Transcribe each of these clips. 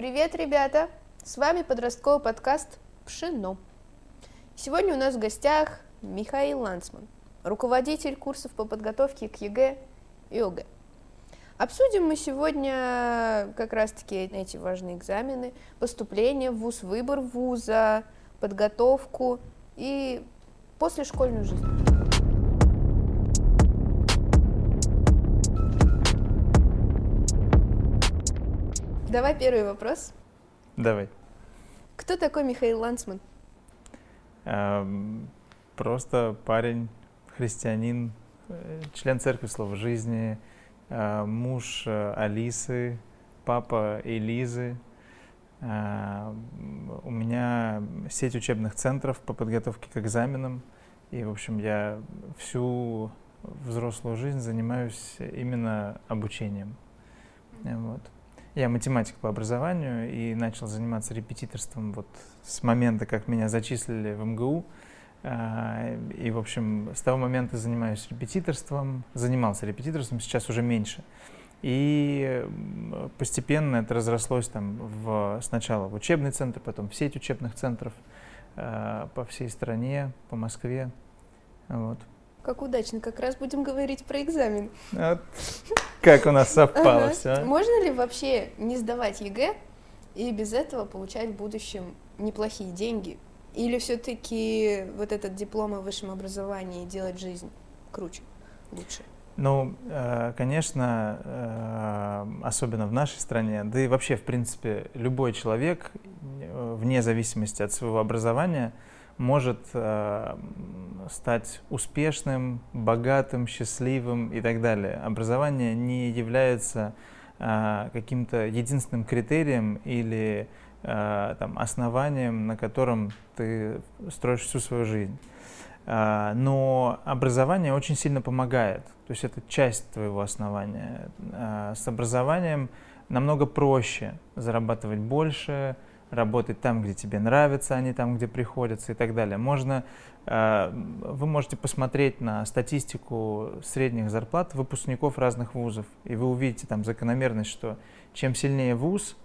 Привет, ребята! С вами подростковый подкаст «Пшено». Сегодня у нас в гостях Михаил Ланцман, руководитель курсов по подготовке к ЕГЭ и ОГЭ. Обсудим мы сегодня как раз-таки эти важные экзамены, поступление в ВУЗ, выбор вуза, подготовку и послешкольную жизнь. Давай первый вопрос. Давай. Кто такой Михаил Лансман? Эм, просто парень, христианин, э, член церкви Слова Жизни, э, муж э, Алисы, папа Элизы. У меня сеть учебных центров по подготовке к экзаменам. И, в общем, я всю взрослую жизнь занимаюсь именно обучением. Вот. Я математик по образованию и начал заниматься репетиторством вот с момента, как меня зачислили в МГУ. А, и, в общем, с того момента занимаюсь репетиторством, занимался репетиторством, сейчас уже меньше. И постепенно это разрослось там в, сначала в учебный центр, потом в сеть учебных центров а, по всей стране, по Москве. Вот. Как удачно, как раз будем говорить про экзамен. Вот. Как у нас совпало ага. все. Можно ли вообще не сдавать ЕГЭ и без этого получать в будущем неплохие деньги? Или все-таки вот этот диплом о высшем образовании делает жизнь круче, лучше? Ну, э, конечно, э, особенно в нашей стране, да и вообще, в принципе, любой человек, э, вне зависимости от своего образования, может э, стать успешным, богатым, счастливым и так далее. Образование не является э, каким-то единственным критерием или э, там, основанием, на котором ты строишь всю свою жизнь. Э, но образование очень сильно помогает, то есть это часть твоего основания. Э, с образованием намного проще зарабатывать больше, работать там, где тебе нравится, а не там, где приходится и так далее. Можно, э, вы можете посмотреть на статистику средних зарплат выпускников разных вузов, и вы увидите там закономерность, что чем сильнее вуз,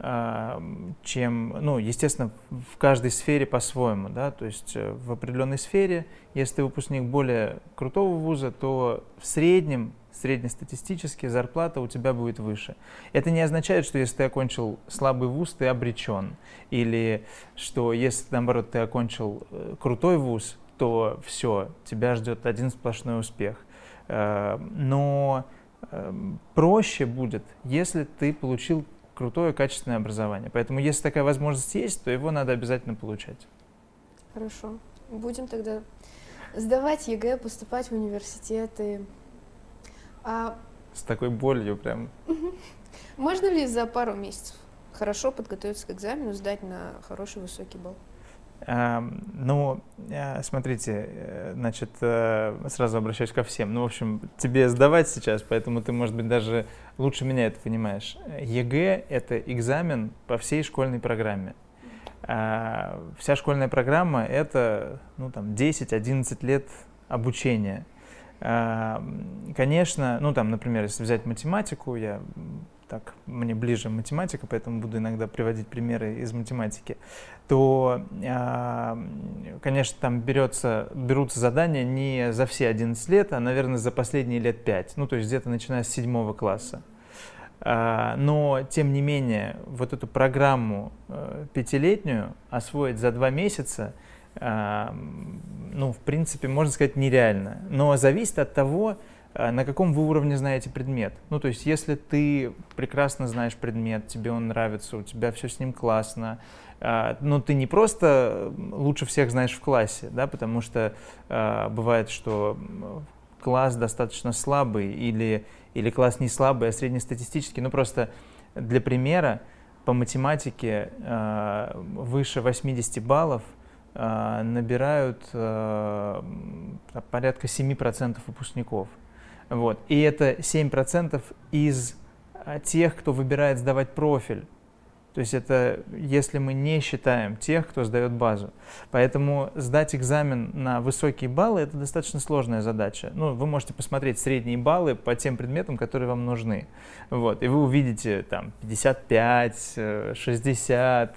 чем, ну, естественно, в каждой сфере по-своему, да, то есть э, в определенной сфере, если ты выпускник более крутого вуза, то в среднем среднестатистически зарплата у тебя будет выше. Это не означает, что если ты окончил слабый вуз, ты обречен. Или что если, наоборот, ты окончил э, крутой вуз, то все, тебя ждет один сплошной успех. Э, но эм, проще будет, если ты получил крутое, качественное образование. Поэтому, если такая возможность есть, то его надо обязательно получать. Хорошо. Будем тогда сдавать ЕГЭ, поступать в университеты, а... С такой болью прям. Можно ли за пару месяцев хорошо подготовиться к экзамену, сдать на хороший высокий балл? Ну, uh, смотрите, э, значит, uh, сразу обращаюсь ко всем. Ну, в общем, тебе сдавать сейчас, поэтому ты, может быть, даже лучше меня это понимаешь. ЕГЭ — это экзамен по всей школьной программе. Вся школьная программа — это, ну, там, 10-11 лет обучения. Конечно, ну там, например, если взять математику, я так, мне ближе математика, поэтому буду иногда приводить примеры из математики, то, конечно, там берется, берутся задания не за все 11 лет, а, наверное, за последние лет 5, ну, то есть где-то начиная с седьмого класса. Но, тем не менее, вот эту программу э, пятилетнюю освоить за два месяца – ну, в принципе, можно сказать, нереально. Но зависит от того, а, на каком вы уровне знаете предмет. Ну, то есть, если ты прекрасно знаешь предмет, тебе он нравится, у тебя все с ним классно, а, но ты не просто лучше всех знаешь в классе, да, потому что а, бывает, что класс достаточно слабый или, или класс не слабый, а среднестатистический. Ну, просто для примера, по математике выше 80 баллов – Э, набирают э, порядка 7% выпускников. Вот. И это 7% из э, тех, кто выбирает сдавать профиль. То есть это если мы не считаем тех, кто сдает базу. Поэтому сдать экзамен на высокие баллы – это достаточно сложная задача. Ну, вы можете посмотреть средние баллы по тем предметам, которые вам нужны. Вот, и вы увидите там 55, 60,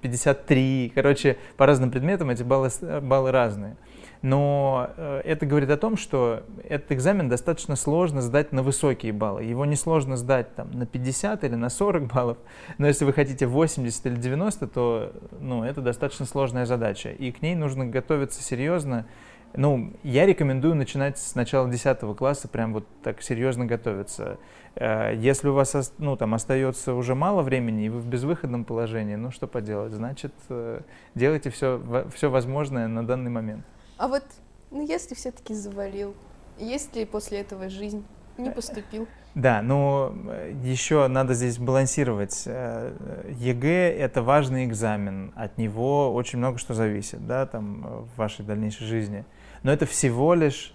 53. Короче, по разным предметам эти баллы, баллы разные. Но э, это говорит о том, что этот экзамен достаточно сложно сдать на высокие баллы. Его несложно сдать там, на 50 или на 40 баллов, но если вы хотите 80 или 90, то ну, это достаточно сложная задача. И к ней нужно готовиться серьезно. Ну, я рекомендую начинать с начала 10 класса, прям вот так серьезно готовиться. Э, если у вас ну, там, остается уже мало времени, и вы в безвыходном положении, ну что поделать, значит, э, делайте все, все возможное на данный момент. А вот, ну, если все-таки завалил, есть ли после этого жизнь? Не э, поступил? Да, но э, еще надо здесь балансировать. Э, ЕГЭ — это важный экзамен, от него очень много что зависит, да, там, в вашей дальнейшей жизни. Но это всего лишь,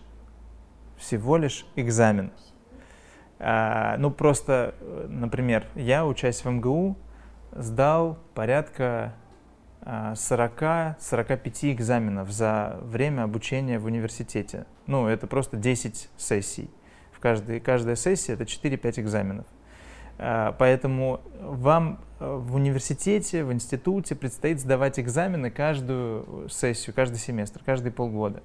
всего лишь экзамен. А, ну, просто, например, я, учась в МГУ, сдал порядка 40-45 экзаменов за время обучения в университете. Ну, это просто 10 сессий. В каждой, каждая сессия это 4-5 экзаменов. А, поэтому вам э, в университете, в институте предстоит сдавать экзамены каждую сессию, каждый семестр, каждые полгода.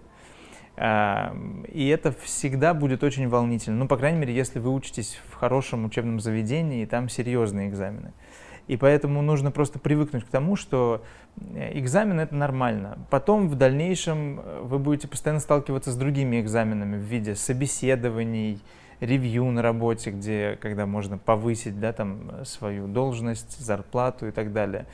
А, и это всегда будет очень волнительно. Ну, по крайней мере, если вы учитесь в хорошем учебном заведении, и там серьезные экзамены. И поэтому нужно просто привыкнуть к тому, что э, экзамен это нормально. Потом в дальнейшем э, вы будете постоянно сталкиваться с другими экзаменами в виде собеседований, ревью на работе, где, когда можно повысить да, там, свою должность, зарплату и так далее.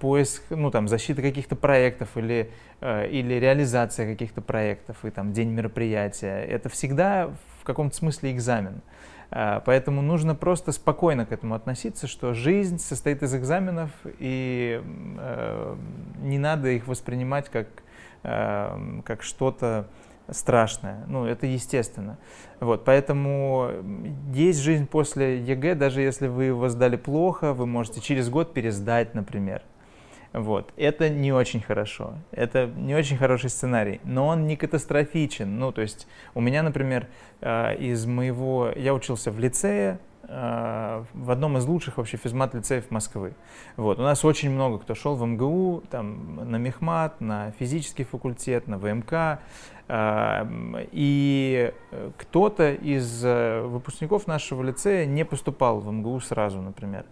Поиск, ну там, защита каких-то проектов или, э, или реализация каких-то проектов и там день мероприятия. Это всегда в каком-то смысле экзамен. А, поэтому нужно просто спокойно к этому относиться, что жизнь состоит из экзаменов, и э, не надо их воспринимать как, э, как что-то страшное. Ну, это естественно. Вот, поэтому есть жизнь после ЕГЭ, даже если вы его сдали плохо, вы можете через год пересдать, например. Вот. Это не очень хорошо. Это не очень хороший сценарий, но он не катастрофичен. Ну, то есть у меня, например, э, из моего... Я учился в лицее, э, в одном из лучших вообще физмат-лицеев Москвы. Вот. У нас очень много кто шел в МГУ, там, на Мехмат, на физический факультет, на ВМК. Э, и кто-то из выпускников нашего лицея не поступал в МГУ сразу, например.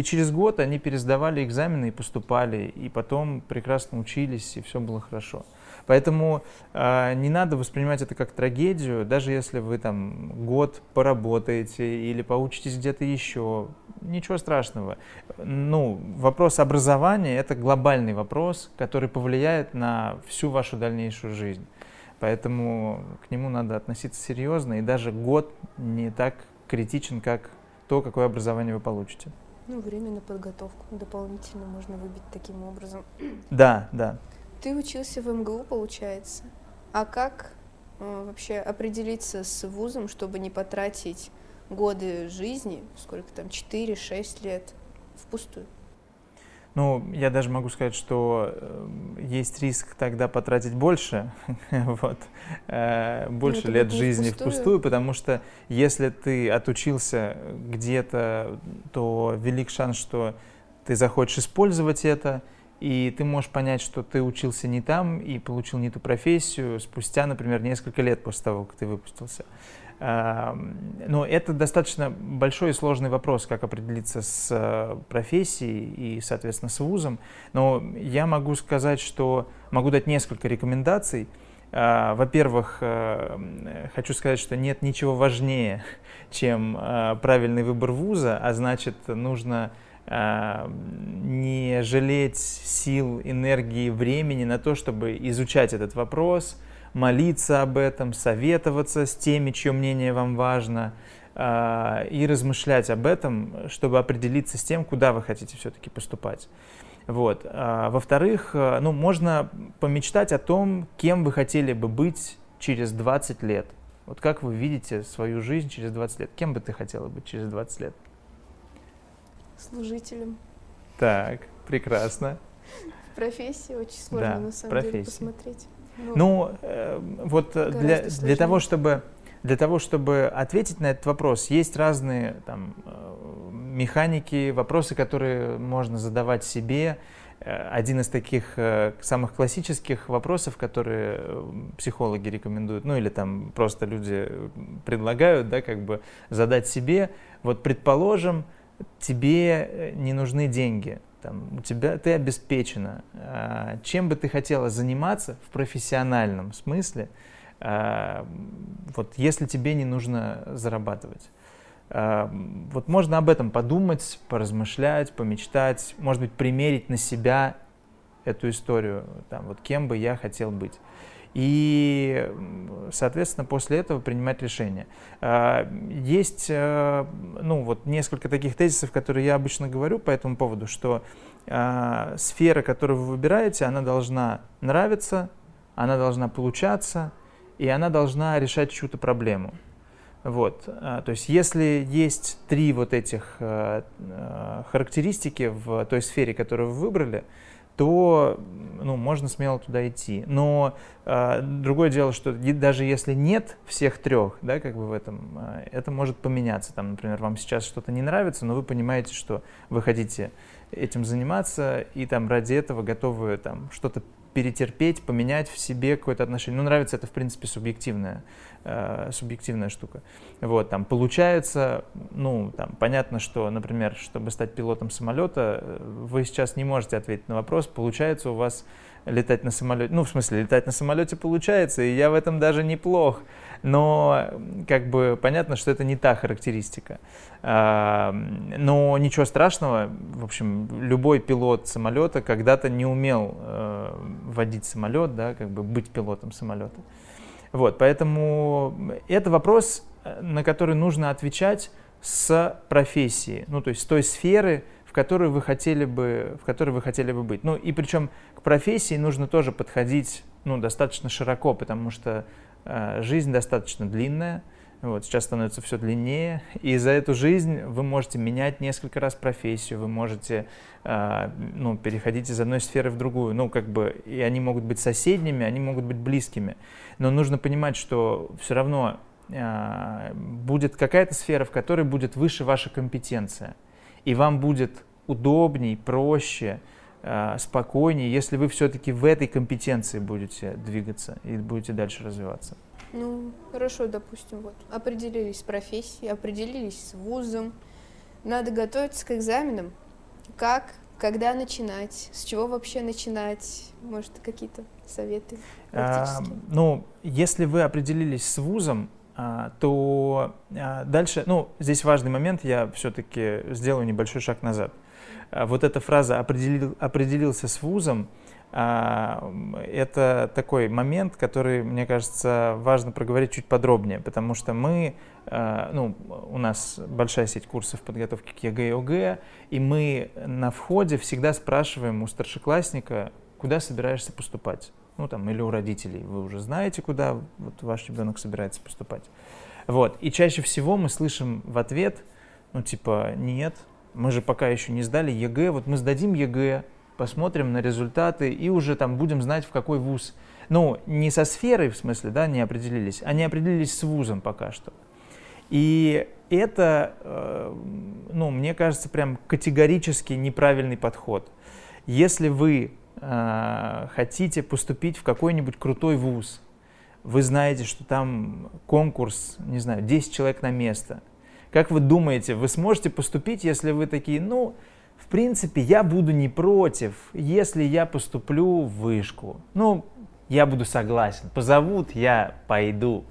И через год они пересдавали экзамены и поступали, и потом прекрасно учились, и все было хорошо. Поэтому э, не надо воспринимать это как трагедию, даже если вы там год поработаете или поучитесь где-то еще, ничего страшного. Ну, вопрос образования это глобальный вопрос, который повлияет на всю вашу дальнейшую жизнь. Поэтому к нему надо относиться серьезно, и даже год не так критичен, как то, какое образование вы получите. Ну, время на подготовку дополнительно можно выбить таким образом. Да, да. Ты учился в МГУ, получается. А как э, вообще определиться с вузом, чтобы не потратить годы жизни, сколько там, 4-6 лет, впустую? Ну, я даже могу сказать, что э, есть риск тогда потратить больше, вот, э, больше ну, лет жизни впустую. впустую, потому что если ты отучился где-то, то велик шанс, что ты захочешь использовать это, и ты можешь понять, что ты учился не там и получил не ту профессию спустя, например, несколько лет после того, как ты выпустился. Но это достаточно большой и сложный вопрос, как определиться с э, профессией и, соответственно, с вузом. Но я могу сказать, что могу дать несколько рекомендаций. А, во-первых, э, хочу сказать, что нет ничего важнее, чем э, правильный выбор вуза, а значит, нужно не жалеть сил, энергии, времени на то, чтобы изучать этот вопрос – молиться об этом, советоваться с теми, чье мнение вам важно, а, и размышлять об этом, чтобы определиться с тем, куда вы хотите все-таки поступать. Вот. А, во-вторых, а, ну, можно помечтать о том, кем вы хотели бы быть через 20 лет. Вот как вы видите свою жизнь через 20 лет? Кем бы ты хотела быть через 20 лет? Служителем. Так, прекрасно. Профессия очень сложно да, на самом профессия. деле посмотреть. Ну, ну э, вот для, для того, чтобы для того, чтобы ответить на этот вопрос, есть разные там, э, механики, вопросы, которые можно задавать себе. Э, один из таких э, самых классических вопросов, которые психологи рекомендуют, ну или там просто люди предлагают, да, как бы задать себе. Вот предположим, тебе не нужны деньги, там, у тебя, ты обеспечена. А, чем бы ты хотела заниматься в профессиональном смысле – а, вот если тебе не нужно зарабатывать. А, вот можно об этом подумать, поразмышлять, помечтать, может быть, примерить на себя эту историю, там, вот кем бы я хотел быть. И, соответственно, после этого принимать решение. А, есть, ну, вот несколько таких тезисов, которые я обычно говорю по этому поводу, что сфера, которую вы выбираете, она должна нравиться, она должна получаться, и она должна решать чью-то проблему. Вот. А, то есть если есть три вот этих э, э, характеристики в той сфере, которую вы выбрали, то ну, можно смело туда идти. Но э, другое дело, что даже если нет всех трех, да, как бы в этом, э, это может поменяться. Там, например, вам сейчас что-то не нравится, но вы понимаете, что вы хотите этим заниматься, и там ради этого готовы там что-то перетерпеть, поменять в себе какое-то отношение. Ну, нравится это, в принципе, субъективная, э, субъективная штука. Вот, там, получается, ну, там, понятно, что, например, чтобы стать пилотом самолета, э, вы сейчас не можете ответить на вопрос, получается у вас летать на самолете, ну, в смысле, летать на самолете получается, и я в этом даже неплох, но как бы понятно, что это не та характеристика. А, но ничего страшного, в общем, любой пилот самолета когда-то не умел э, водить самолет, да, как бы быть пилотом самолета. Вот, поэтому это вопрос, на который нужно отвечать с профессии, ну, то есть с той сферы, в которой вы хотели бы, в которой вы хотели бы быть. Ну и причем к профессии нужно тоже подходить ну, достаточно широко, потому что э, жизнь достаточно длинная, вот, сейчас становится все длиннее, и за эту жизнь вы можете менять несколько раз профессию, вы можете э, ну, переходить из одной сферы в другую, ну, как бы, и они могут быть соседними, они могут быть близкими, но нужно понимать, что все равно э, будет какая-то сфера, в которой будет выше ваша компетенция – и вам будет удобней, проще, э, спокойнее, если вы все-таки в этой компетенции будете двигаться и будете дальше развиваться. Ну, хорошо, допустим, вот определились с профессией, определились с вузом, надо готовиться к экзаменам. Как, когда начинать, с чего вообще начинать, может, какие-то советы? А, ну, если вы определились с вузом, то а, дальше, ну, здесь важный момент, я все-таки сделаю небольшой шаг назад. А, вот эта фраза определил, «определился с вузом», это такой момент, который, мне кажется, важно проговорить чуть подробнее, потому что мы, ну, у нас большая сеть курсов подготовки к ЕГЭ и ОГЭ, и мы на входе всегда спрашиваем у старшеклассника, куда собираешься поступать ну там, или у родителей, вы уже знаете, куда вот ваш ребенок собирается поступать. Вот. И чаще всего мы слышим в ответ, ну типа, нет, мы же пока еще не сдали ЕГЭ, вот мы сдадим ЕГЭ, посмотрим на результаты и уже там будем знать, в какой вуз. Ну, не со сферой, в смысле, да, не определились, а не определились с вузом пока что. И это, э, ну, мне кажется, прям категорически неправильный подход. Если вы э, хотите поступить в какой-нибудь крутой вуз, вы знаете, что там конкурс, не знаю, 10 человек на место. Как вы думаете, вы сможете поступить, если вы такие, ну, в принципе, я буду не против, если я поступлю в вышку. Ну, я буду согласен. Позовут, я пойду.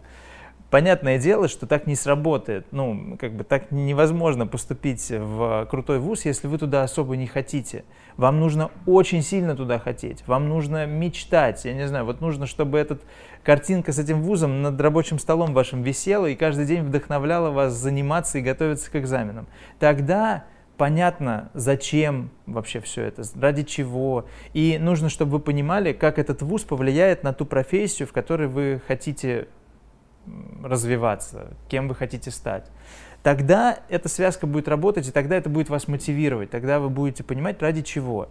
Понятное дело, что так не сработает. Ну, как бы так невозможно поступить в крутой вуз, если вы туда особо не хотите. Вам нужно очень сильно туда хотеть. Вам нужно мечтать. Я не знаю, вот нужно, чтобы эта картинка с этим вузом над рабочим столом вашим висела и каждый день вдохновляла вас заниматься и готовиться к экзаменам. Тогда понятно, зачем вообще все это, ради чего. И нужно, чтобы вы понимали, как этот вуз повлияет на ту профессию, в которой вы хотите развиваться, кем вы хотите стать. Тогда эта связка будет работать, и тогда это будет вас мотивировать, тогда вы будете понимать, ради чего.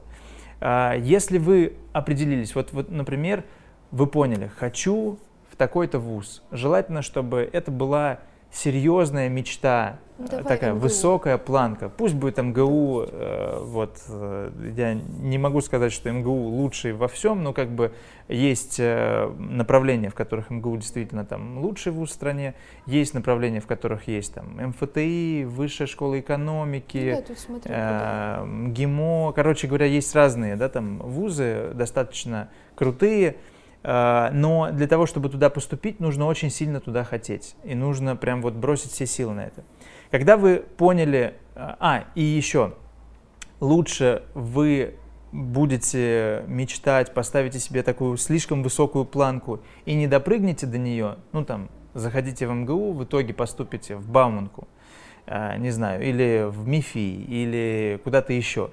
А, если вы определились, вот, вот например, вы поняли, хочу в такой-то вуз, желательно, чтобы это была серьезная мечта, Давай такая МГУ. высокая планка. Пусть будет МГУ, э, вот э, я не могу сказать, что МГУ лучший во всем, но как бы есть э, направления, в которых МГУ действительно там лучший вуз в стране, есть направления, в которых есть там МФТИ, Высшая школа экономики, ну, да, смотрю, э, ГИМО, короче говоря, есть разные, да, там вузы достаточно крутые, э, но для того, чтобы туда поступить, нужно очень сильно туда хотеть. И нужно прям вот бросить все силы на это. Когда вы поняли... А, а, и еще, лучше вы будете мечтать, поставите себе такую слишком высокую планку и не допрыгнете до нее, ну там, заходите в МГУ, в итоге поступите в Бауманку, э, не знаю, или в МИФИ, или куда-то еще.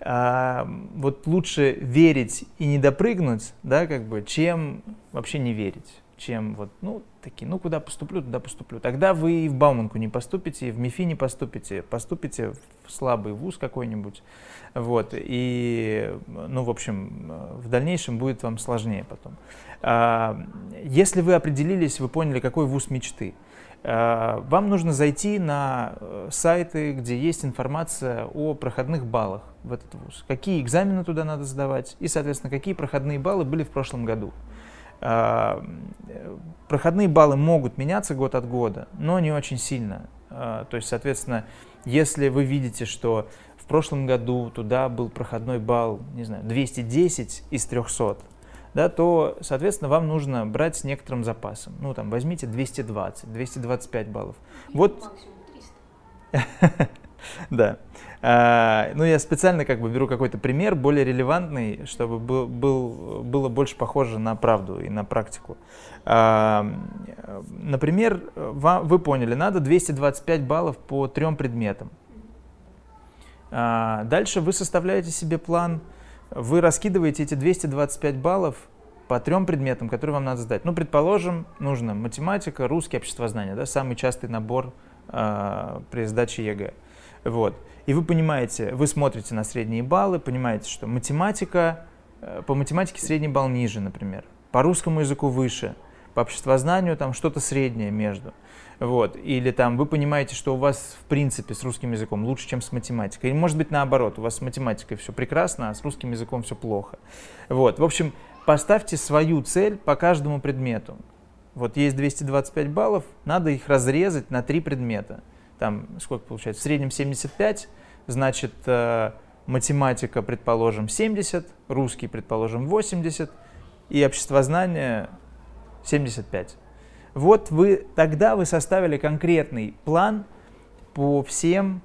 А, вот лучше верить и не допрыгнуть, да, как бы, чем вообще не верить чем вот, ну, такие, ну, куда поступлю, туда поступлю. Тогда вы и в Бауманку не поступите, и в МИФИ не поступите, поступите в слабый вуз какой-нибудь, вот, и, ну, в общем, в дальнейшем будет вам сложнее потом. А, если вы определились, вы поняли, какой вуз мечты, а, вам нужно зайти на э, сайты, где есть информация о проходных баллах в этот вуз. Какие экзамены туда надо сдавать и, соответственно, какие проходные баллы были в прошлом году. А, проходные баллы могут меняться год от года, но не очень сильно. А, то есть, соответственно, если вы видите, что в прошлом году туда был проходной балл, не знаю, 210 из 300, да, то, соответственно, вам нужно брать с некоторым запасом. Ну, там, возьмите 220, 225 баллов. Вот. Да. А, ну, я специально как бы беру какой-то пример более релевантный, чтобы был, был, было больше похоже на правду и на практику. А, например, вы поняли, надо 225 баллов по трем предметам. А, дальше вы составляете себе план, вы раскидываете эти 225 баллов по трем предметам, которые вам надо сдать. Ну, предположим, нужно математика, русский, обществознание, да, самый частый набор э, при сдаче ЕГЭ. Вот. И вы понимаете, вы смотрите на средние баллы, понимаете, что математика, э, по математике средний балл ниже, например, по русскому языку выше, по обществознанию там что-то среднее между. Вот. Или там вы понимаете, что у вас в принципе с русским языком лучше, чем с математикой. Или может быть наоборот, у вас с математикой все прекрасно, а с русским языком все плохо. Вот. В общем, поставьте свою цель по каждому предмету. Вот есть 225 баллов, надо их разрезать на три предмета там сколько получается, в среднем 75, значит, э, математика, предположим, 70, русский, предположим, 80, и обществознание 75. Вот вы тогда вы составили конкретный план по всем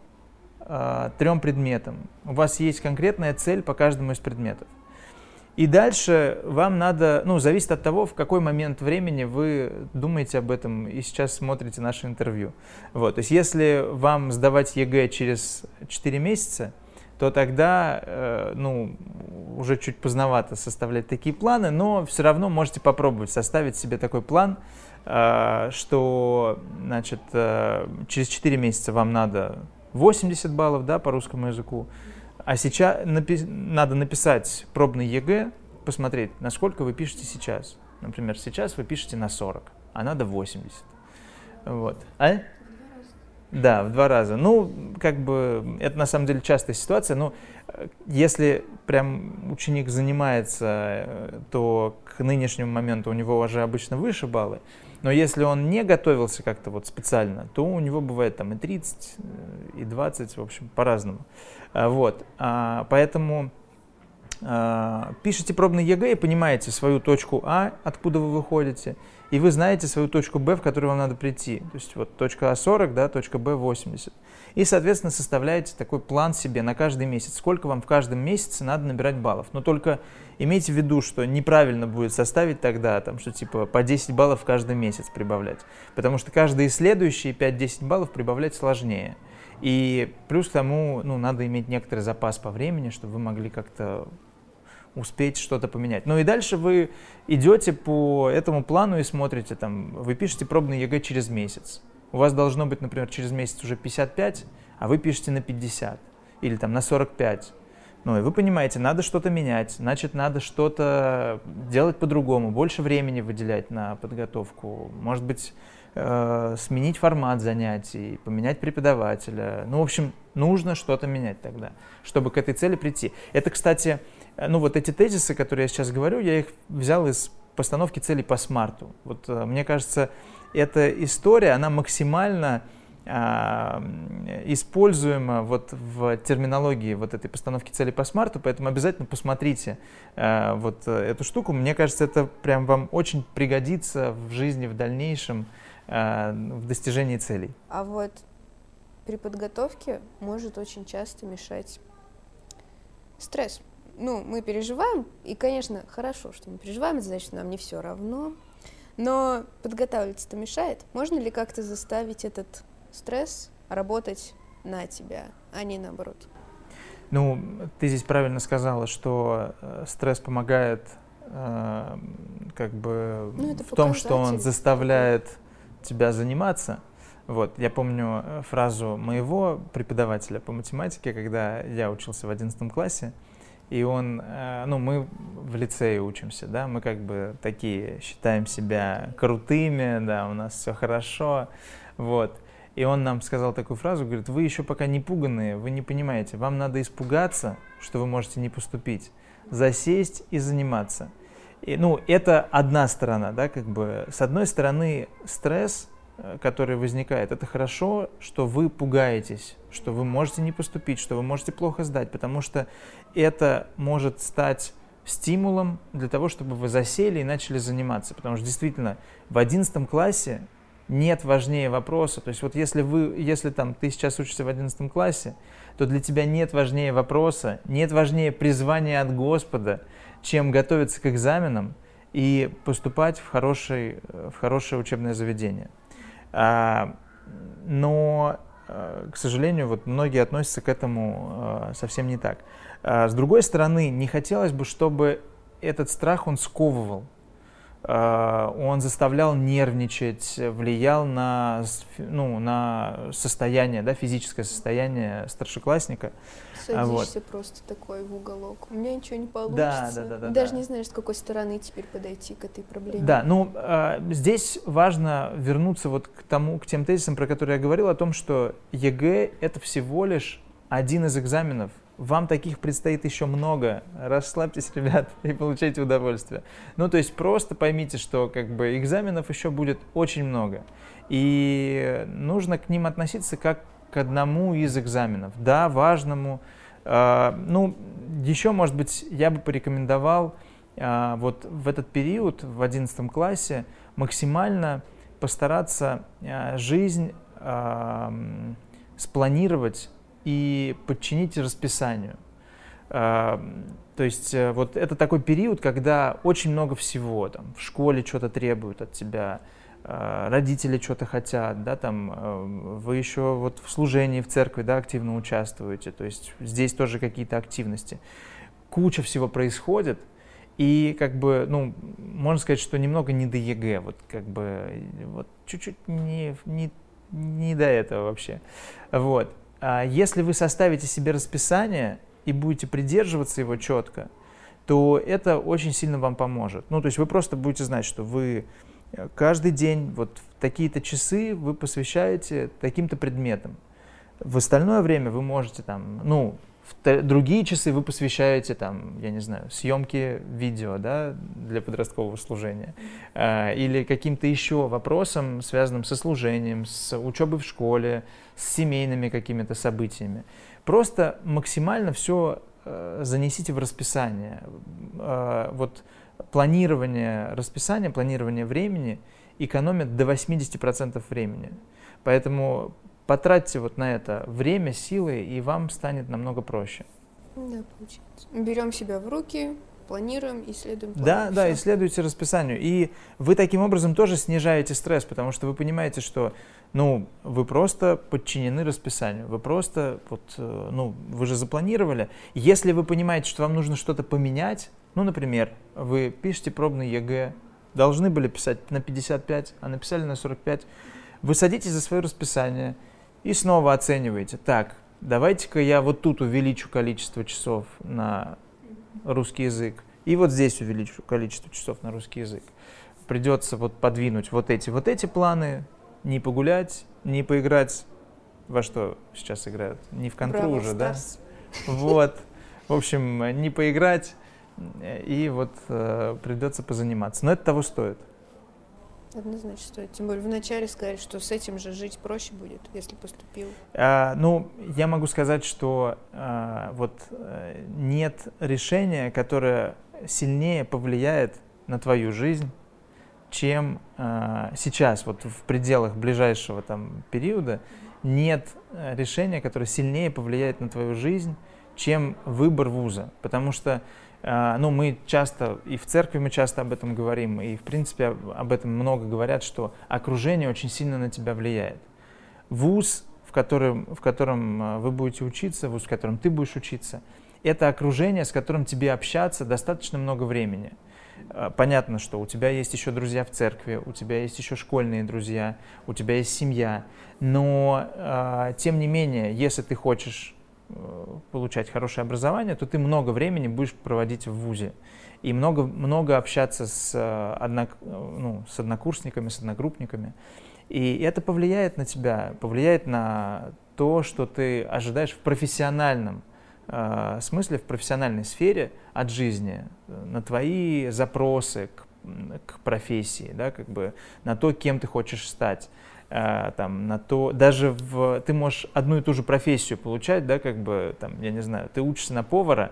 э, трем предметам. У вас есть конкретная цель по каждому из предметов. И дальше вам надо, ну, зависит от того, в какой момент времени вы думаете об этом и сейчас смотрите наше интервью. Вот, то есть если вам сдавать ЕГЭ через 4 месяца, то тогда, э, ну, уже чуть поздновато составлять такие планы, но все равно можете попробовать составить себе такой план, э, что, значит, э, через 4 месяца вам надо 80 баллов, да, по русскому языку, а сейчас напи- надо написать пробный ЕГЭ, посмотреть, насколько вы пишете сейчас. Например, сейчас вы пишете на 40, а надо 80. Вот. А? Да, в два раза. Ну, как бы, это на самом деле частая ситуация, но э, если прям ученик занимается, то к нынешнему моменту у него уже обычно выше баллы, но если он не готовился как-то вот специально, то у него бывает там и 30, э, и 20, в общем, по-разному. А, вот, а, поэтому а, пишите пробный ЕГЭ и понимаете свою точку А, откуда вы выходите, и вы знаете свою точку Б, в которую вам надо прийти. То есть вот точка А 40, да, точка Б 80. И, соответственно, составляете такой план себе на каждый месяц, сколько вам в каждом месяце надо набирать баллов. Но только имейте в виду, что неправильно будет составить тогда, там, что типа по 10 баллов каждый месяц прибавлять. Потому что каждые следующие 5-10 баллов прибавлять сложнее. И плюс к тому, ну, надо иметь некоторый запас по времени, чтобы вы могли как-то успеть что-то поменять. Ну и дальше вы идете по этому плану и смотрите, там, вы пишете пробный ЕГЭ через месяц. У вас должно быть, например, через месяц уже 55, а вы пишете на 50 или там на 45. Ну, и вы понимаете, надо что-то менять, значит, надо что-то делать по-другому, больше времени выделять на подготовку, может быть, э, сменить формат занятий, поменять преподавателя. Ну, в общем, нужно что-то менять тогда, чтобы к этой цели прийти. Это, кстати, э, ну, вот эти тезисы, которые я сейчас говорю, я их взял из постановки целей по смарту. Вот э, мне кажется, эта история, она максимально а, используема вот в терминологии вот этой постановки цели по смарту, поэтому обязательно посмотрите а, вот эту штуку. Мне кажется, это прям вам очень пригодится в жизни в дальнейшем в достижении целей. А вот при подготовке может очень часто мешать стресс. Ну, мы переживаем, и, конечно, хорошо, что мы переживаем, это значит, нам не все равно. Но подготавливаться-то мешает. Можно ли как-то заставить этот стресс работать на тебя, а не наоборот. Ну, ты здесь правильно сказала, что э, стресс помогает э, как бы ну, в том, что он заставляет тебя заниматься. Вот, я помню э, фразу моего преподавателя по математике, когда я учился в 11 классе, и он, э, ну, мы в лицее учимся, да, мы как бы такие считаем себя крутыми, да, у нас все хорошо, вот. И он нам сказал такую фразу, говорит, вы еще пока не пуганные, вы не понимаете, вам надо испугаться, что вы можете не поступить, засесть и заниматься. И, ну, это одна сторона, да, как бы, с одной стороны, стресс, э, который возникает, это хорошо, что вы пугаетесь, что вы можете не поступить, что вы можете плохо сдать, потому что это может стать стимулом для того, чтобы вы засели и начали заниматься. Потому что действительно в 11 классе нет важнее вопроса. То есть вот если, вы, если там, ты сейчас учишься в 11 классе, то для тебя нет важнее вопроса, нет важнее призвания от Господа, чем готовиться к экзаменам и поступать в, хороший, в хорошее учебное заведение. А, но, а, к сожалению, вот многие относятся к этому а, совсем не так. А, с другой стороны, не хотелось бы, чтобы этот страх он сковывал. Э, он заставлял нервничать, влиял на, ну, на состояние, да, физическое состояние старшеклассника. Садишься вот. просто такой в уголок. У меня ничего не получится. Да, да, да, да, Даже да. не знаешь, с какой стороны теперь подойти к этой проблеме. Да, ну э, здесь важно вернуться вот к тому, к тем тезисам, про которые я говорил, о том, что ЕГЭ это всего лишь один из экзаменов вам таких предстоит еще много. Расслабьтесь, ребят, и получайте удовольствие. Ну, то есть просто поймите, что как бы экзаменов еще будет очень много. И нужно к ним относиться как к одному из экзаменов. Да, важному. Э, ну, еще, может быть, я бы порекомендовал э, вот в этот период, в 11 классе, максимально постараться э, жизнь спланировать и подчинить расписанию. То есть э, вот это такой период, когда очень много всего, там, в школе что-то требуют от тебя, а, родители что-то хотят, да, там, э, вы еще вот в служении в церкви, да, активно участвуете, то есть здесь тоже какие-то активности. Куча всего происходит, и как бы, ну, можно сказать, что немного не до ЕГЭ, вот как бы, вот чуть-чуть не, не, не до этого вообще, вот. А если вы составите себе расписание и будете придерживаться его четко, то это очень сильно вам поможет. Ну, то есть вы просто будете знать, что вы э, каждый день, вот в такие-то часы вы посвящаете таким-то предметам. В остальное время вы можете там, ну, в другие часы вы посвящаете там, я не знаю, съемке видео, да, для подросткового служения, э, или каким-то еще вопросам, связанным со служением, с учебой в школе, с семейными какими-то событиями. Просто максимально все э, занесите в расписание. Э, вот планирование расписания, планирование времени экономит до 80% времени. Поэтому потратьте вот на это время, силы, и вам станет намного проще. Да, получается. Берем себя в руки, планируем, исследуем. План, да, да, исследуйте расписанию. И вы таким образом тоже снижаете стресс, потому что вы понимаете, что ну, вы просто подчинены расписанию, вы просто, вот, э, ну, вы же запланировали. Если вы понимаете, что вам нужно что-то поменять, ну, например, вы пишете пробный ЕГЭ, должны были писать на 55, а написали на 45, Вы садитесь за свое расписание и снова оцениваете. Так, давайте-ка я вот тут увеличу количество часов на русский язык, и вот здесь увеличу количество часов на русский язык. Придется вот подвинуть вот эти, вот эти планы, не погулять, не поиграть во что сейчас играют, не в контру уже, да? Вот, в общем, не поиграть, и вот э, придется позаниматься. Но это того стоит. Однозначно стоит. Тем более вначале сказали, что с этим же жить проще будет, если поступил. А, ну, я могу сказать, что а, вот а, нет решения, которое сильнее повлияет на твою жизнь, чем а, сейчас, вот в пределах ближайшего там периода, нет э, решения, которое сильнее повлияет на твою жизнь, чем выбор вуза. Потому что а, ну, мы часто, и в церкви мы часто об этом говорим, и в принципе об этом много говорят, что окружение очень сильно на тебя влияет. Вуз, в котором, в котором а, вы будете учиться, вуз, в котором ты будешь учиться, это окружение, с которым тебе общаться достаточно много времени. А, понятно, что у тебя есть еще друзья в церкви, у тебя есть еще школьные друзья, у тебя есть семья, но тем не менее, если ты хочешь Э, получать хорошее образование, то ты много времени будешь проводить в ВУЗе. И много, много общаться с, э, однок, ну, с однокурсниками, с одногруппниками. И это повлияет на тебя, повлияет на то, что ты ожидаешь в профессиональном э, смысле, в профессиональной сфере от жизни, на твои запросы к, к профессии, да, как бы на то, кем ты хочешь стать. А, там, на то, даже в, ты можешь одну и ту же профессию получать, да, как бы, там, я не знаю, ты учишься на повара,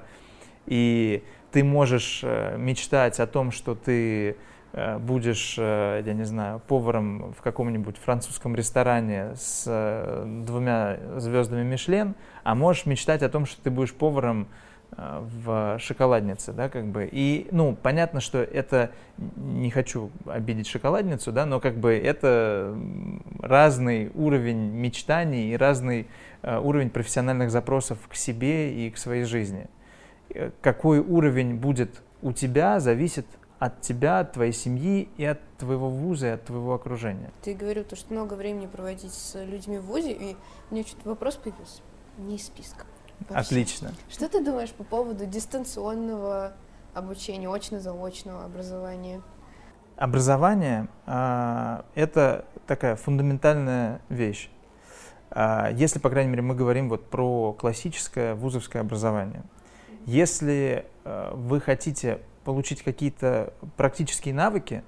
и ты можешь э, мечтать о том, что ты э, будешь, э, я не знаю, поваром в каком-нибудь французском ресторане с двумя звездами Мишлен, а можешь мечтать о том, что ты будешь поваром в шоколаднице, да, как бы. И, ну, понятно, что это, не хочу обидеть шоколадницу, да, но как бы это разный уровень мечтаний и разный э, уровень профессиональных запросов к себе и к своей жизни. Э, какой уровень будет у тебя, зависит от тебя, от твоей семьи и от твоего вуза, и от твоего окружения. Ты говорил, то, что много времени проводить с людьми в вузе, и у меня что-то вопрос появился. Не из списка. Вообще. Отлично. Что ты думаешь по поводу дистанционного обучения, очно-заочного образования? Образование э, это такая фундаментальная вещь. Э, если, по крайней мере, мы говорим вот про классическое вузовское образование. Если э, вы хотите получить какие-то практические навыки,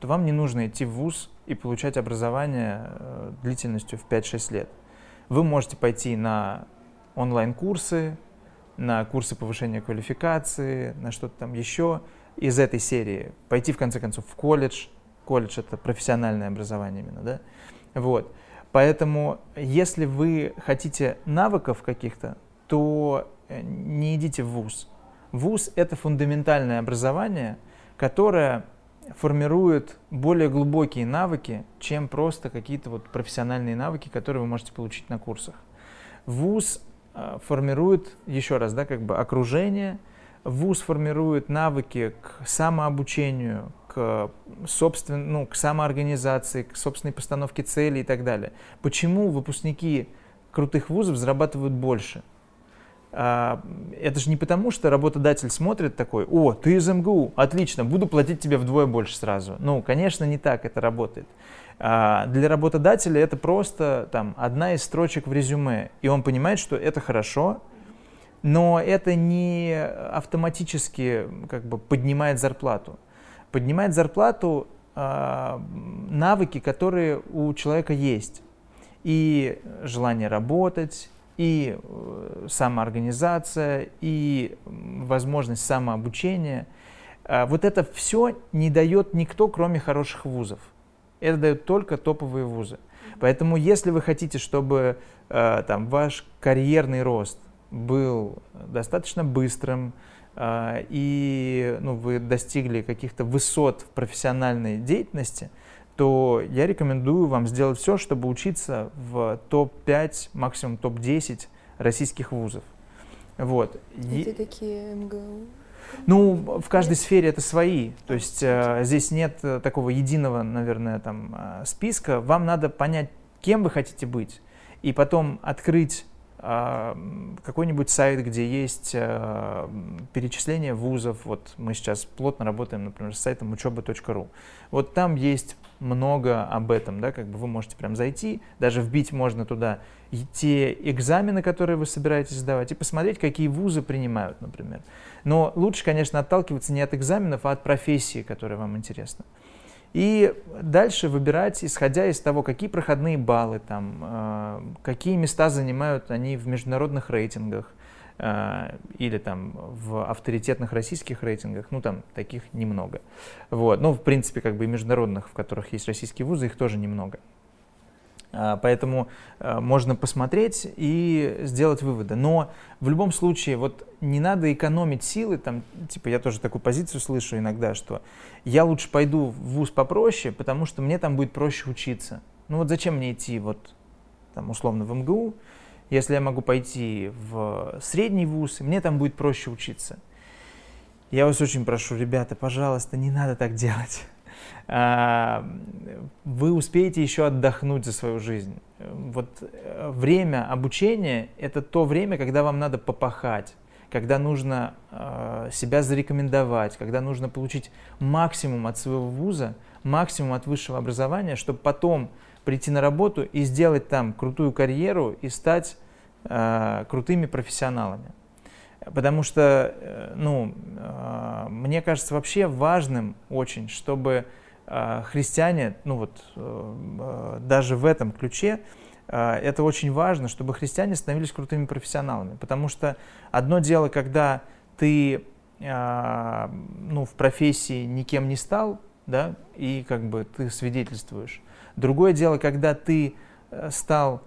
то вам не нужно идти в вуз и получать образование э, длительностью в 5-6 лет. Вы можете пойти на онлайн-курсы, на курсы повышения квалификации, на что-то там еще из этой серии. Пойти, в конце концов, в колледж. Колледж — это профессиональное образование именно, да? Вот. Поэтому, если вы хотите навыков каких-то, то э, не идите в ВУЗ. ВУЗ — это фундаментальное образование, которое формирует более глубокие навыки, чем просто какие-то вот профессиональные навыки, которые вы можете получить на курсах. ВУЗ формирует, еще раз, да, как бы окружение, ВУЗ формирует навыки к самообучению, к, собствен, ну, к самоорганизации, к собственной постановке целей и так далее. Почему выпускники крутых вузов зарабатывают больше? А, это же не потому, что работодатель смотрит такой, о, ты из МГУ, отлично, буду платить тебе вдвое больше сразу. Ну, конечно, не так это работает. А для работодателя это просто там, одна из строчек в резюме, и он понимает, что это хорошо, но это не автоматически как бы поднимает зарплату. Поднимает зарплату э, навыки, которые у человека есть. И желание работать, и э, самоорганизация, и возможность самообучения. Э, вот это все не дает никто, кроме хороших вузов. Это дают только топовые вузы. Поэтому, если вы хотите, чтобы э, там, ваш карьерный рост был достаточно быстрым, э, и ну, вы достигли каких-то высот в профессиональной деятельности, то я рекомендую вам сделать все, чтобы учиться в топ-5, максимум топ-10 российских вузов. Вот. Это какие МГУ? Ну, в каждой сфере это свои. То есть э, здесь нет э, такого единого, наверное, там э, списка. Вам надо понять, кем вы хотите быть, и потом открыть э, какой-нибудь сайт, где есть э, перечисление вузов. Вот мы сейчас плотно работаем, например, с сайтом учеба.ру. Вот там есть много об этом, да, как бы вы можете прям зайти, даже вбить можно туда и те экзамены, которые вы собираетесь сдавать, и посмотреть, какие вузы принимают, например. Но лучше, конечно, отталкиваться не от экзаменов, а от профессии, которая вам интересна. И дальше выбирать, исходя из того, какие проходные баллы там, э, какие места занимают они в международных рейтингах, или там в авторитетных российских рейтингах, ну там таких немного. Вот. Ну, в принципе, как бы международных, в которых есть российские вузы, их тоже немного. А, поэтому а, можно посмотреть и сделать выводы. Но в любом случае, вот не надо экономить силы, там, типа, я тоже такую позицию слышу иногда, что я лучше пойду в вуз попроще, потому что мне там будет проще учиться. Ну вот зачем мне идти вот, там, условно, в МГУ, если я могу пойти в средний вуз, мне там будет проще учиться. Я вас очень прошу, ребята, пожалуйста, не надо так делать. А, вы успеете еще отдохнуть за свою жизнь. Вот э, время обучения – это то время, когда вам надо попахать, когда нужно э, себя зарекомендовать, когда нужно получить максимум от своего вуза, максимум от высшего образования, чтобы потом прийти на работу и сделать там крутую карьеру и стать э, крутыми профессионалами. Потому что, ну, мне кажется вообще важным очень, чтобы а, христиане, ну вот э, э, даже в этом ключе, э, это очень важно, чтобы христиане становились крутыми профессионалами. Потому что одно дело, когда ты а, ну, в профессии никем не стал, да, и как бы ты свидетельствуешь. Другое дело, когда ты стал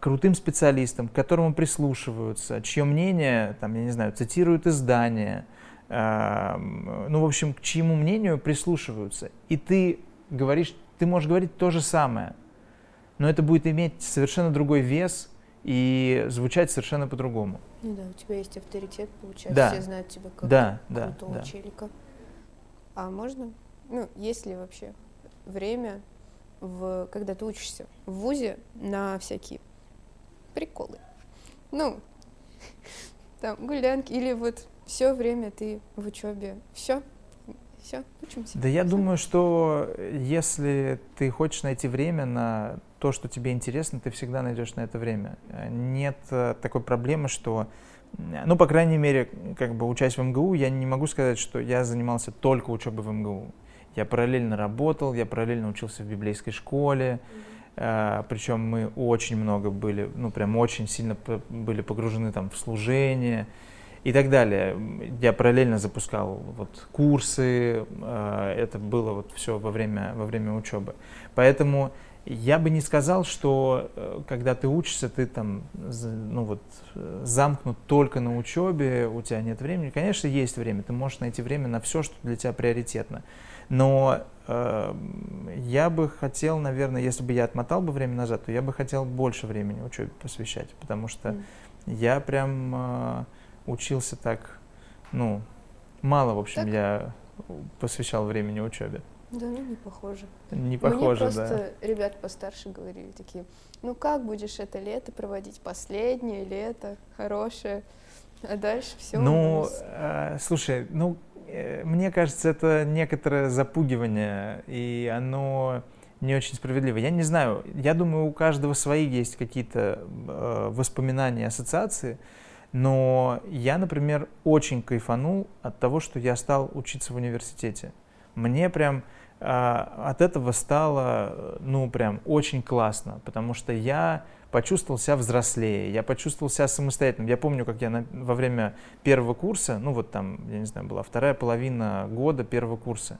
крутым специалистом, к которому прислушиваются, чье мнение, там, я не знаю, цитируют издания, ну, в общем, к чьему мнению прислушиваются. И ты говоришь, ты можешь говорить то же самое, но это будет иметь совершенно другой вес и звучать совершенно по-другому. Ну да, у тебя есть авторитет, получается, да. все знают тебя как да, крутого да, челика. А можно, ну, есть ли вообще время, в, когда ты учишься в ВУЗе на всякие приколы? Ну, там, гулянки или вот все время ты в учебе. Все, все, учимся. Да я думаю, что если ты хочешь найти время на то, что тебе интересно, ты всегда найдешь на это время. Нет э, такой проблемы, что, ну, по крайней мере, как бы учась в МГУ, я не могу сказать, что я занимался только учебой в МГУ. Я параллельно работал, я параллельно учился в библейской школе, mm-hmm. причем мы очень много были, ну, прям очень сильно были погружены там в служение, и так далее. Я параллельно запускал вот курсы, э, это было вот все во время, во время учебы. Поэтому я бы не сказал, что э, когда ты учишься, ты там ну вот, замкнут только на учебе, у тебя нет времени. Конечно, есть время, ты можешь найти время на все, что для тебя приоритетно. Но э, я бы хотел, наверное, если бы я отмотал бы время назад, то я бы хотел больше времени учебе посвящать, потому что mm. я прям... Э, учился так, ну, мало, в общем, так? я посвящал времени учебе. Да, ну не похоже. Не похоже, Мне просто да. ребят постарше говорили такие, ну как будешь это лето проводить, последнее лето, хорошее, а дальше все. Ну, э, слушай, ну, мне кажется, это некоторое запугивание, и оно не очень справедливо. Я не знаю, я думаю, у каждого свои есть какие-то э, воспоминания, ассоциации, но я, например, очень кайфанул от того, что я стал учиться в университете. Мне прям э, от этого стало, ну, прям очень классно, потому что я почувствовал себя взрослее, я почувствовал себя самостоятельным. Я помню, как я на, во время первого курса, ну вот там, я не знаю, была вторая половина года первого курса,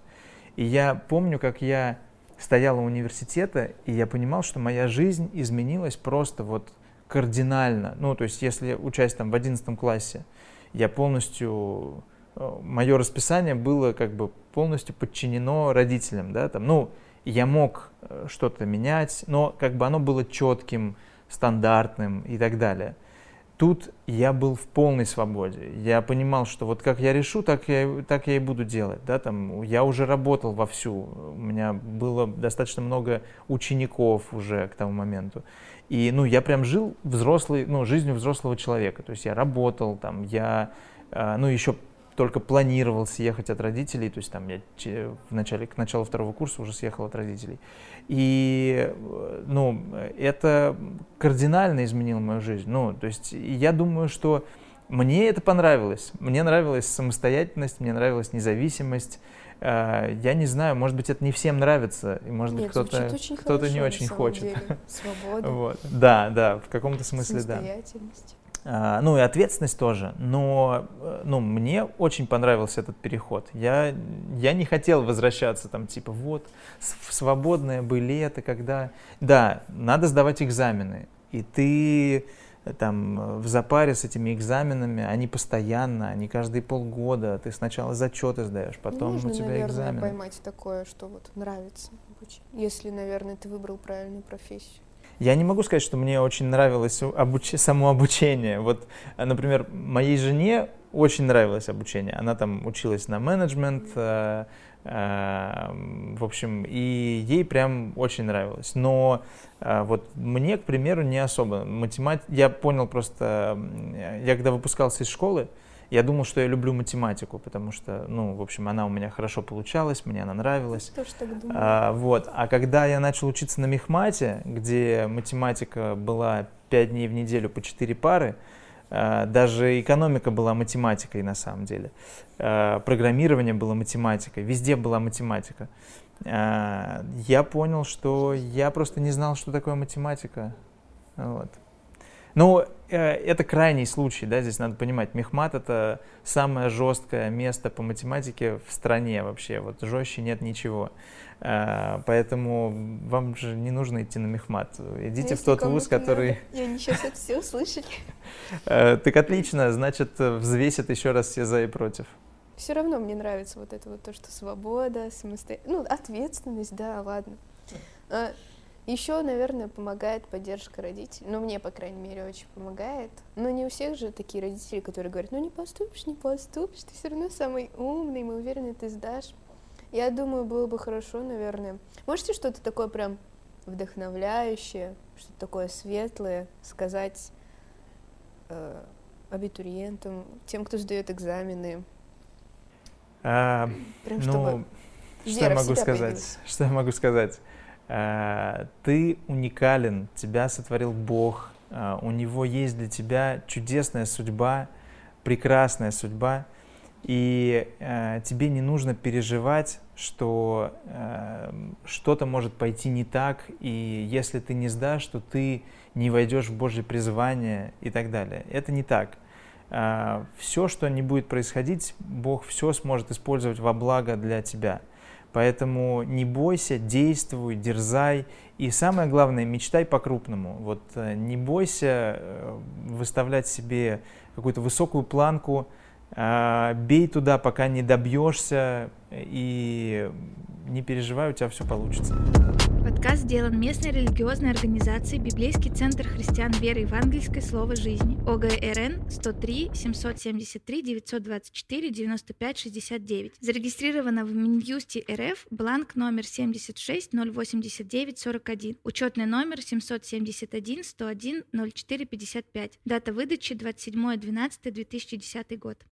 и я помню, как я стоял у университета, и я понимал, что моя жизнь изменилась просто вот кардинально. Ну, то есть, если учась там в 11 классе, я полностью, мое расписание было как бы полностью подчинено родителям, да, там, ну, я мог э, что-то менять, но как бы оно было четким, стандартным и так далее. Тут я был в полной свободе. Я понимал, что вот как я решу, так я, так я и буду делать. Да, там, я уже работал вовсю. У меня было достаточно много учеников уже к тому моменту. И ну, я прям жил взрослой, ну, жизнью взрослого человека. То есть я работал, там, я а, ну, еще только планировал съехать от родителей, то есть там я в начале, к началу второго курса уже съехал от родителей. И, ну, это кардинально изменило мою жизнь. Ну, то есть я думаю, что мне это понравилось. Мне нравилась самостоятельность, мне нравилась независимость. А, я не знаю, может быть, это не всем нравится, и может быть, кто-то кто не очень хочет. Свобода. вот. Да, да, в каком-то смысле да. А, ну и ответственность тоже. Но э, ну, мне очень понравился этот переход. Я, я не хотел возвращаться там типа вот свободное бы лето, когда... Да, надо сдавать экзамены. И ты э, там в запаре с этими экзаменами, они постоянно, они каждые полгода. Ты сначала зачеты сдаешь, потом Нужно, у тебя наверное, экзамены. поймать такое, что вот нравится, если, наверное, ты выбрал правильную профессию. Я не могу сказать, что мне очень нравилось обуч... само обучение. Вот, например, моей жене очень нравилось обучение. Она там училась на менеджмент, э, э, в общем, и ей прям очень нравилось. Но э, вот мне, к примеру, не особо. Математ... Я понял просто, я когда выпускался из школы, э, я думал, что я люблю математику, потому что, ну, в общем, она у меня хорошо получалась, мне она нравилась. Тоже так думаю. А, вот. А когда я начал учиться на мехмате, где математика была 5 дней в неделю по 4 пары, а, даже экономика была математикой на самом деле. А, программирование было математикой, везде была математика. А, я понял, что я просто не знал, что такое математика. Вот. Ну, э, это крайний случай, да, здесь надо понимать. Мехмат — это самое жесткое место по математике в стране вообще. Вот жестче нет ничего. Э, поэтому вам же не нужно идти на мехмат. Идите Если в тот вуз, который... Надо. И они сейчас это все услышали. Э, так отлично, значит, взвесят еще раз все за и против. Все равно мне нравится вот это вот то, что свобода, самостоятельность, ну, ответственность, да, ладно. Еще, наверное, помогает поддержка родителей. Ну, мне, по крайней мере, очень помогает. Но не у всех же такие родители, которые говорят, ну не поступишь, не поступишь, ты все равно самый умный, мы уверены, ты сдашь. Я думаю, было бы хорошо, наверное. Можете что-то такое прям вдохновляющее, что-то такое светлое сказать э, абитуриентам, тем, кто сдает экзамены? А, прям, ну, что я могу сказать? Появилась. Что я могу сказать? Э, ты уникален, тебя сотворил Бог, э, у Него есть для тебя чудесная судьба, прекрасная судьба, и э, тебе не нужно переживать, что что-то может пойти не так, и если ты не сдашь, то ты не войдешь в Божье призвание и так далее. Это не так. Все, что не будет происходить, Бог все сможет использовать во благо для тебя – Поэтому не бойся, действуй, дерзай. И самое главное, мечтай по-крупному. Вот э, не бойся э, выставлять себе какую-то высокую планку, бей туда, пока не добьешься, и не переживай, у тебя все получится. Подкаст сделан местной религиозной организацией Библейский центр христиан веры евангельской Слово жизни ОГРН 103 773 924 95 69. Зарегистрирована в Минюсте РФ бланк номер 76 089 41. Учетный номер 771 101 04 55. Дата выдачи 27 12 2010 год.